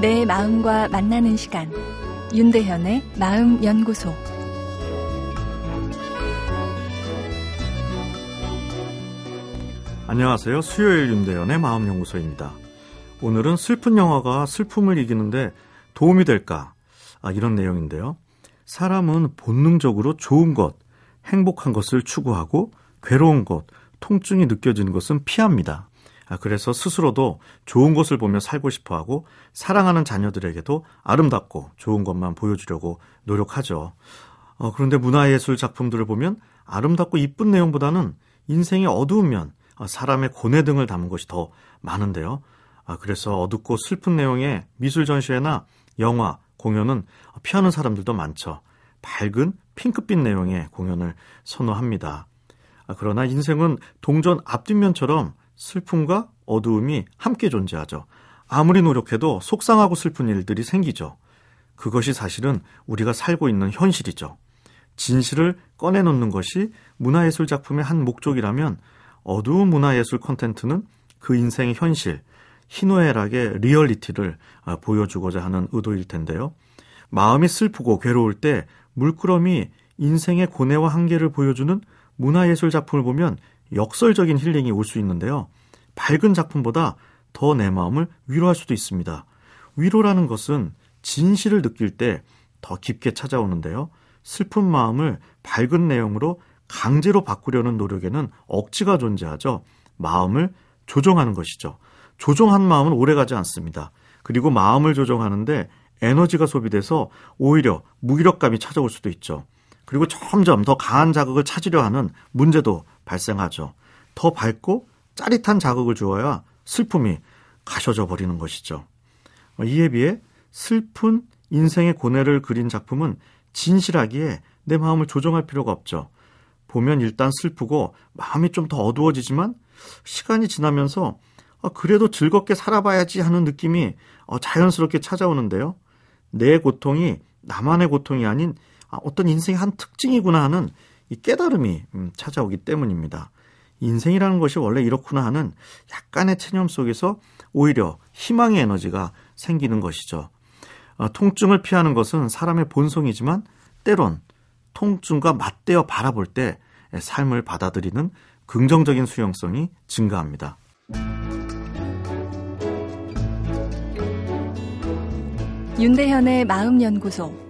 내 마음과 만나는 시간 윤대현의 마음 연구소 안녕하세요. 수요일 윤대현의 마음 연구소입니다. 오늘은 슬픈 영화가 슬픔을 이기는데 도움이 될까? 아, 이런 내용인데요. 사람은 본능적으로 좋은 것, 행복한 것을 추구하고 괴로운 것, 통증이 느껴지는 것은 피합니다. 아, 그래서 스스로도 좋은 것을 보며 살고 싶어 하고 사랑하는 자녀들에게도 아름답고 좋은 것만 보여주려고 노력하죠. 어, 그런데 문화예술 작품들을 보면 아름답고 이쁜 내용보다는 인생의 어두운 면, 어, 사람의 고뇌 등을 담은 것이 더 많은데요. 아, 그래서 어둡고 슬픈 내용의 미술 전시회나 영화, 공연은 피하는 사람들도 많죠. 밝은 핑크빛 내용의 공연을 선호합니다. 아, 그러나 인생은 동전 앞뒷면처럼 슬픔과 어두움이 함께 존재하죠. 아무리 노력해도 속상하고 슬픈 일들이 생기죠. 그것이 사실은 우리가 살고 있는 현실이죠. 진실을 꺼내놓는 것이 문화예술 작품의 한 목적이라면 어두운 문화예술 콘텐츠는 그 인생의 현실, 희노애락의 리얼리티를 아, 보여주고자 하는 의도일 텐데요. 마음이 슬프고 괴로울 때 물끄러미 인생의 고뇌와 한계를 보여주는 문화예술 작품을 보면 역설적인 힐링이 올 수 있는데요. 밝은 작품보다 더 내 마음을 위로할 수도 있습니다. 위로라는 것은 진실을 느낄 때 더 깊게 찾아오는데요. 슬픈 마음을 밝은 내용으로 강제로 바꾸려는 노력에는 억지가 존재하죠. 마음을 조정하는 것이죠. 조정한 마음은 오래가지 않습니다. 그리고 마음을 조정하는데 에너지가 소비돼서 오히려 무기력감이 찾아올 수도 있죠. 그리고 점점 더 강한 자극을 찾으려 하는 문제도 발생하죠. 더 밝고 짜릿한 자극을 주어야 슬픔이 가셔져 버리는 것이죠. 이에 비해 슬픈 인생의 고뇌를 그린 작품은 진실하기에 내 마음을 조정할 필요가 없죠. 보면 일단 슬프고 마음이 좀 더 어두워지지만 시간이 지나면서 그래도 즐겁게 살아봐야지 하는 느낌이 어, 자연스럽게 찾아오는데요. 내 고통이 나만의 고통이 아닌 아, 어떤 인생의 한 특징이구나 하는 이 깨달음이 음, 찾아오기 때문입니다. 인생이라는 것이 원래 이렇구나 하는 약간의 체념 속에서 오히려 희망의 에너지가 생기는 것이죠. 어, 통증을 피하는 것은 사람의 본성이지만 때론 통증과 맞대어 바라볼 때 삶을 받아들이는 긍정적인 수용성이 증가합니다. 윤대현의 마음연구소.